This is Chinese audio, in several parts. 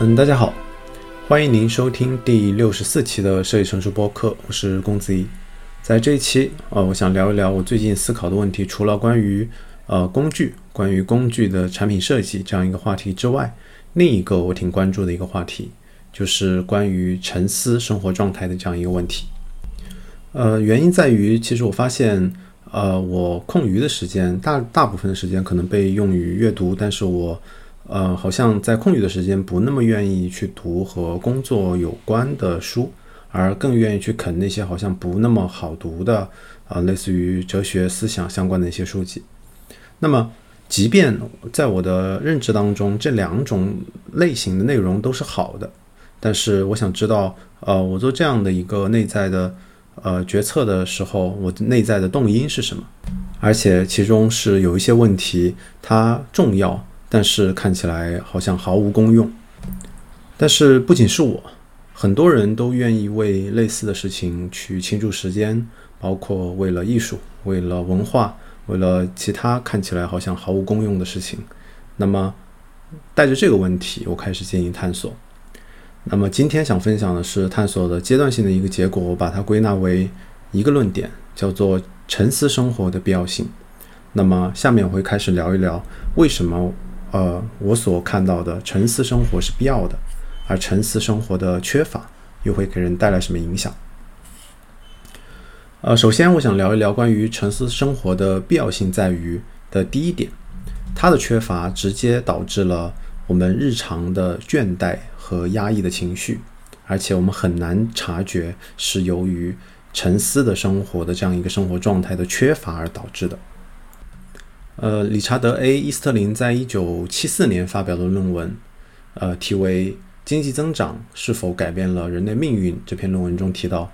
嗯，大家好，欢迎您收听第六十四期的设计成熟播客，我是公子怡。在这一期，呃，我想聊一聊我最近思考的问题，除了关于呃工具、关于工具的产品设计这样一个话题之外，另一个我挺关注的一个话题，就是关于沉思生活状态的这样一个问题。呃，原因在于，其实我发现，呃，我空余的时间大大部分的时间可能被用于阅读，但是我呃，好像在空余的时间不那么愿意去读和工作有关的书，而更愿意去啃那些好像不那么好读的，呃，类似于哲学思想相关的一些书籍。那么，即便在我的认知当中，这两种类型的内容都是好的，但是我想知道，呃，我做这样的一个内在的呃决策的时候，我内在的动因是什么？而且其中是有一些问题，它重要。但是看起来好像毫无功用。但是不仅是我，很多人都愿意为类似的事情去倾注时间，包括为了艺术、为了文化、为了其他看起来好像毫无功用的事情。那么，带着这个问题，我开始进行探索。那么今天想分享的是探索的阶段性的一个结果，我把它归纳为一个论点，叫做沉思生活的必要性。那么下面我会开始聊一聊为什么。呃，我所看到的沉思生活是必要的，而沉思生活的缺乏又会给人带来什么影响？呃，首先我想聊一聊关于沉思生活的必要性在于的第一点，它的缺乏直接导致了我们日常的倦怠和压抑的情绪，而且我们很难察觉是由于沉思的生活的这样一个生活状态的缺乏而导致的。呃，理查德 ·A· 伊斯特林在一九七四年发表的论文，呃，题为《经济增长是否改变了人类命运》这篇论文中提到，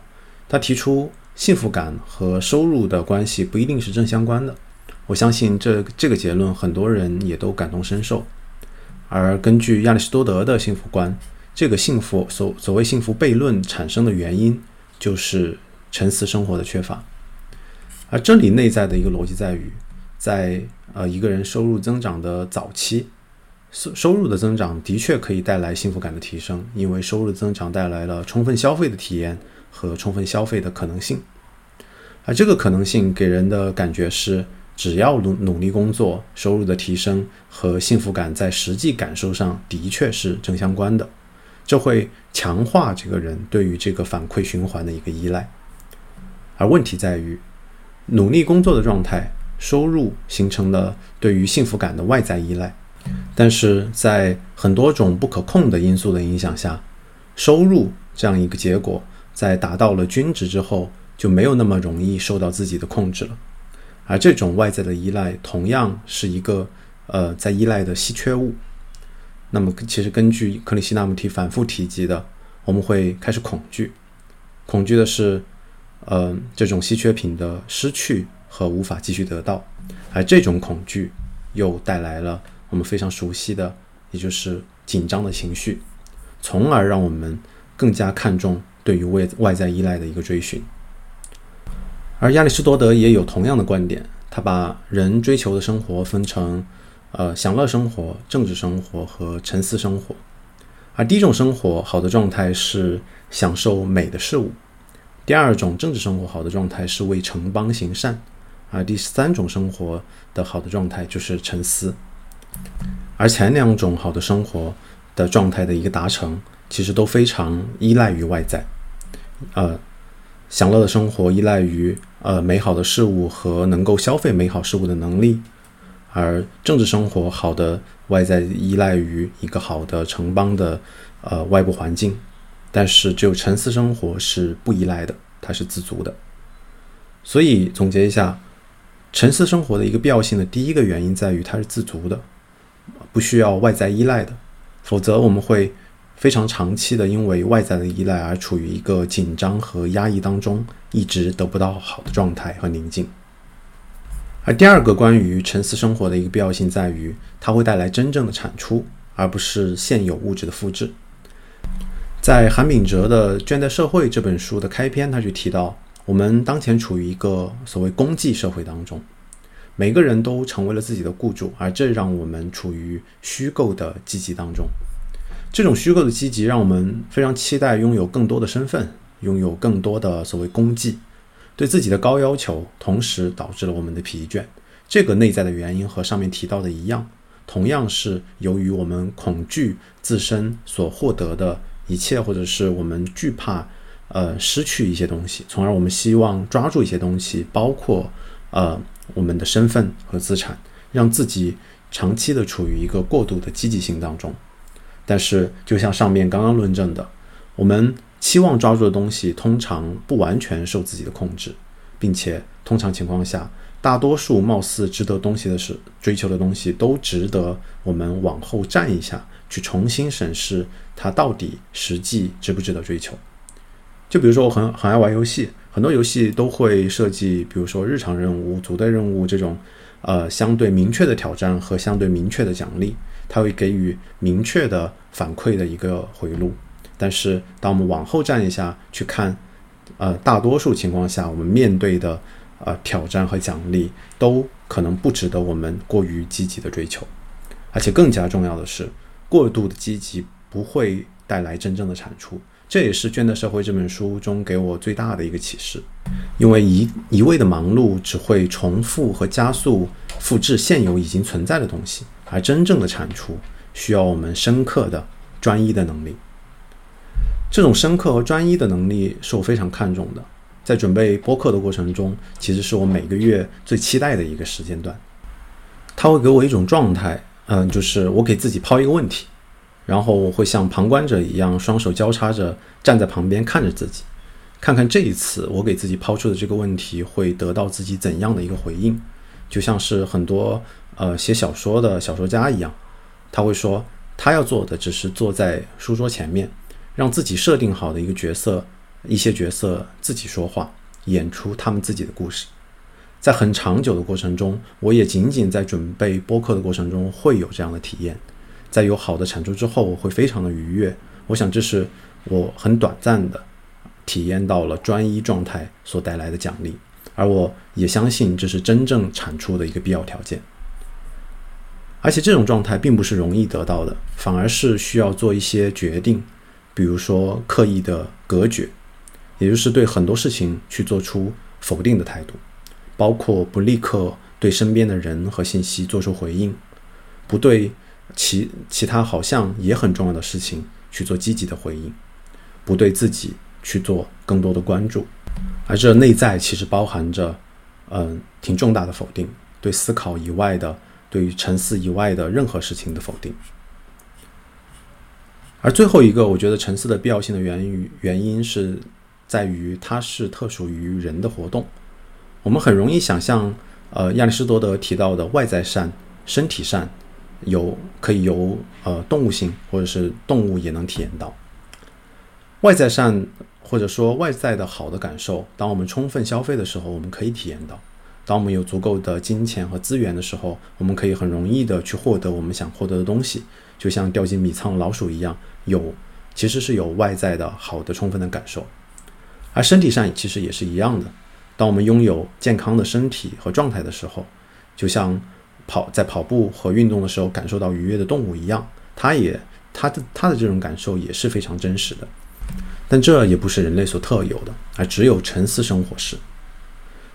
他提出幸福感和收入的关系不一定是正相关的。我相信这这个结论很多人也都感同身受。而根据亚里士多德的幸福观，这个幸福所所谓幸福悖论产生的原因就是沉思生活的缺乏。而这里内在的一个逻辑在于。在呃一个人收入增长的早期，收收入的增长的确可以带来幸福感的提升，因为收入增长带来了充分消费的体验和充分消费的可能性。而这个可能性给人的感觉是，只要努努力工作，收入的提升和幸福感在实际感受上的确是正相关的，这会强化这个人对于这个反馈循环的一个依赖。而问题在于，努力工作的状态。收入形成了对于幸福感的外在依赖，但是在很多种不可控的因素的影响下，收入这样一个结果在达到了均值之后就没有那么容易受到自己的控制了。而这种外在的依赖同样是一个呃在依赖的稀缺物。那么其实根据克里希那穆提反复提及的，我们会开始恐惧，恐惧的是呃这种稀缺品的失去。和无法继续得到，而这种恐惧又带来了我们非常熟悉的，也就是紧张的情绪，从而让我们更加看重对于外外在依赖的一个追寻。而亚里士多德也有同样的观点，他把人追求的生活分成呃享乐生活、政治生活和沉思生活。而第一种生活好的状态是享受美的事物，第二种政治生活好的状态是为城邦行善。而第三种生活的好的状态就是沉思，而前两种好的生活的状态的一个达成，其实都非常依赖于外在。呃，享乐的生活依赖于呃美好的事物和能够消费美好事物的能力，而政治生活好的外在依赖于一个好的城邦的呃外部环境，但是只有沉思生活是不依赖的，它是自足的。所以总结一下。沉思生活的一个必要性的第一个原因在于它是自足的，不需要外在依赖的，否则我们会非常长期的因为外在的依赖而处于一个紧张和压抑当中，一直得不到好的状态和宁静。而第二个关于沉思生活的一个必要性在于，它会带来真正的产出，而不是现有物质的复制。在韩炳哲的《倦怠社会》这本书的开篇，他就提到。我们当前处于一个所谓公绩社会当中，每个人都成为了自己的雇主，而这让我们处于虚构的积极当中。这种虚构的积极让我们非常期待拥有更多的身份，拥有更多的所谓功绩，对自己的高要求，同时导致了我们的疲倦。这个内在的原因和上面提到的一样，同样是由于我们恐惧自身所获得的一切，或者是我们惧怕呃失去一些东西，从而我们希望抓住一些东西，包括呃我们的身份和资产，让自己长期的处于一个过度的积极性当中。但是，就像上面刚刚论证的，我们期望抓住的东西，通常不完全受自己的控制，并且通常情况下。大多数貌似值得东西的是追求的东西，都值得我们往后站一下，去重新审视它到底实际值不值得追求。就比如说，我很很爱玩游戏，很多游戏都会设计，比如说日常任务、组队任务这种，呃，相对明确的挑战和相对明确的奖励，它会给予明确的反馈的一个回路。但是，当我们往后站一下去看，呃，大多数情况下我们面对的。呃，挑战和奖励都可能不值得我们过于积极的追求，而且更加重要的是，过度的积极不会带来真正的产出。这也是《倦怠社会》这本书中给我最大的一个启示。因为一一味的忙碌只会重复和加速复制现有已经存在的东西，而真正的产出需要我们深刻的、专一的能力。这种深刻和专一的能力是我非常看重的。在准备播客的过程中，其实是我每个月最期待的一个时间段。它会给我一种状态，嗯，就是我给自己抛一个问题，然后我会像旁观者一样，双手交叉着站在旁边看着自己，看看这一次我给自己抛出的这个问题会得到自己怎样的一个回应。就像是很多呃写小说的小说家一样，他会说他要做的只是坐在书桌前面，让自己设定好的一个角色。一些角色自己说话，演出他们自己的故事。在很长久的过程中，我也仅仅在准备播客的过程中会有这样的体验。在有好的产出之后，我会非常的愉悦。我想这是我很短暂的体验到了专一状态所带来的奖励，而我也相信这是真正产出的一个必要条件。而且这种状态并不是容易得到的，反而是需要做一些决定，比如说刻意的隔绝。也就是对很多事情去做出否定的态度，包括不立刻对身边的人和信息做出回应，不对其其他好像也很重要的事情去做积极的回应，不对自己去做更多的关注，而这内在其实包含着，嗯，挺重大的否定，对思考以外的，对于沉思以外的任何事情的否定。而最后一个，我觉得沉思的必要性的原因原因是。在于它是特属于人的活动，我们很容易想象，呃，亚里士多德提到的外在善、身体善，有可以由呃动物性或者是动物也能体验到。外在善或者说外在的好的感受，当我们充分消费的时候，我们可以体验到；当我们有足够的金钱和资源的时候，我们可以很容易的去获得我们想获得的东西，就像掉进米仓老鼠一样，有其实是有外在的好的充分的感受。而身体上其实也是一样的，当我们拥有健康的身体和状态的时候，就像跑在跑步和运动的时候感受到愉悦的动物一样，它也它的它的这种感受也是非常真实的。但这也不是人类所特有的，而只有沉思生活是。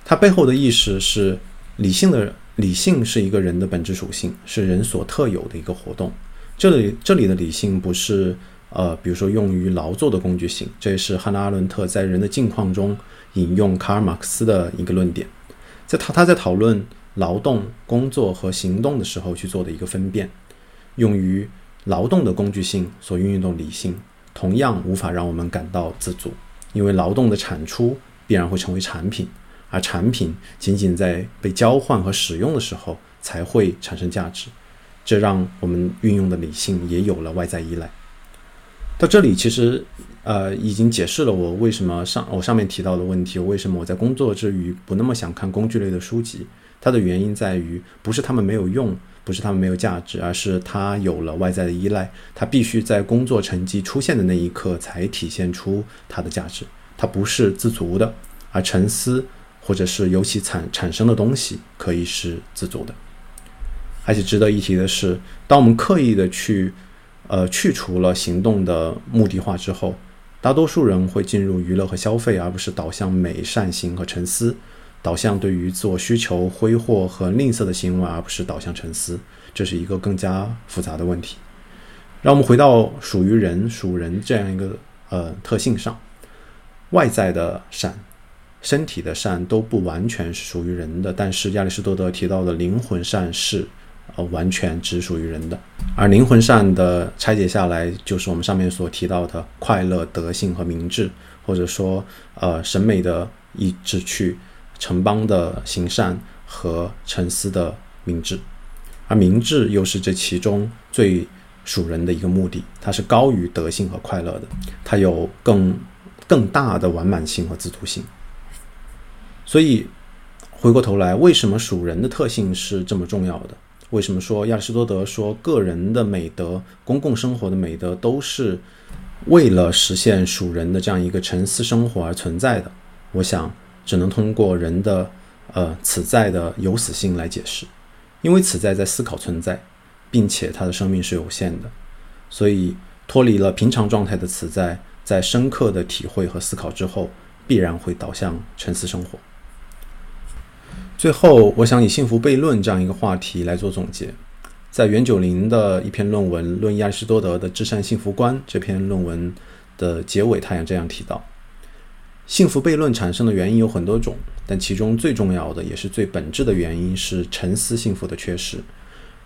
它背后的意识是理性的，理性是一个人的本质属性，是人所特有的一个活动。这里这里的理性不是。呃，比如说用于劳作的工具性，这也是汉娜·阿伦特在《人的境况》中引用卡尔·马克思的一个论点，在他他在讨论劳动、工作和行动的时候去做的一个分辨。用于劳动的工具性所运用的理性，同样无法让我们感到自足，因为劳动的产出必然会成为产品，而产品仅仅在被交换和使用的时候才会产生价值，这让我们运用的理性也有了外在依赖。到这里，其实，呃，已经解释了我为什么上我上面提到的问题，为什么我在工作之余不那么想看工具类的书籍。它的原因在于，不是他们没有用，不是他们没有价值，而是它有了外在的依赖，它必须在工作成绩出现的那一刻才体现出它的价值，它不是自足的。而沉思或者是由其产产生的东西，可以是自足的。而且值得一提的是，当我们刻意的去呃去除了行动的目的化之后，大多数人会进入娱乐和消费，而不是导向美、善行和沉思，导向对于自我需求、挥霍和吝啬的行为，而不是导向沉思。这是一个更加复杂的问题。让我们回到属于人、属人这样一个呃特性上，外在的善、身体的善都不完全是属于人的，但是亚里士多德提到的灵魂善是呃完全只属于人的。而灵魂善的拆解下来，就是我们上面所提到的快乐、德性和明智，或者说呃审美的意志去城邦的行善和沉思的明智。而明智又是这其中最。属人的一个目的，它是高于德性和快乐的，它有更更大的完满性和自足性。所以回过头来，为什么属人的特性是这么重要的？为什么说亚里士多德说个人的美德、公共生活的美德都是为了实现属人的这样一个沉思生活而存在的？我想只能通过人的呃此在的有死性来解释，因为此在在思考存在。并且他的生命是有限的，所以脱离了平常状态的此在，在深刻的体会和思考之后，必然会导向沉思生活。最后，我想以幸福悖论这样一个话题来做总结。在袁九龄的一篇论文《论亚里士多德的至善幸福观》这篇论文的结尾，他也这样提到：幸福悖论产生的原因有很多种，但其中最重要的也是最本质的原因是沉思幸福的缺失。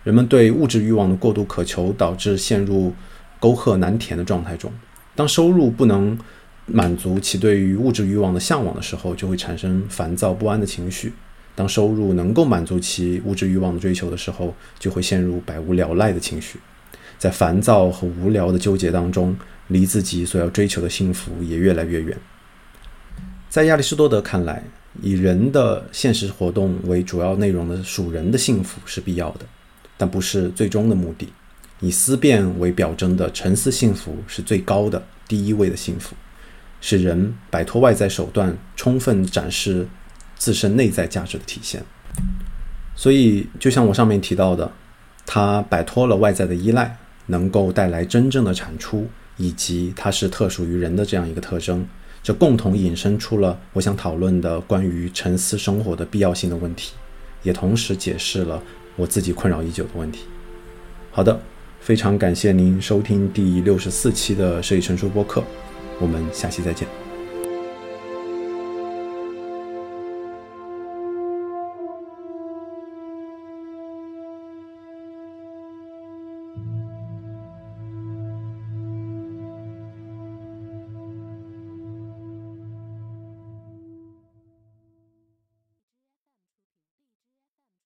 人们对物质欲望的过度渴求，导致陷入沟壑难填的状态中。当收入不能满足其对于物质欲望的向往的时候，就会产生烦躁不安的情绪；当收入能够满足其物质欲望的追求的时候，就会陷入百无聊赖的情绪。在烦躁和无聊的纠结当中，离自己所要追求的幸福也越来越远。在亚里士多德看来，以人的现实活动为主要内容的属人的幸福是必要的。但不是最终的目的。以思辨为表征的沉思幸福是最高的第一位的幸福，是人摆脱外在手段，充分展示自身内在价值的体现。所以，就像我上面提到的，它摆脱了外在的依赖，能够带来真正的产出，以及它是特属于人的这样一个特征，这共同引申出了我想讨论的关于沉思生活的必要性的问题，也同时解释了。我自己困扰已久的问题。好的，非常感谢您收听第六十四期的设计成熟播客，我们下期再见。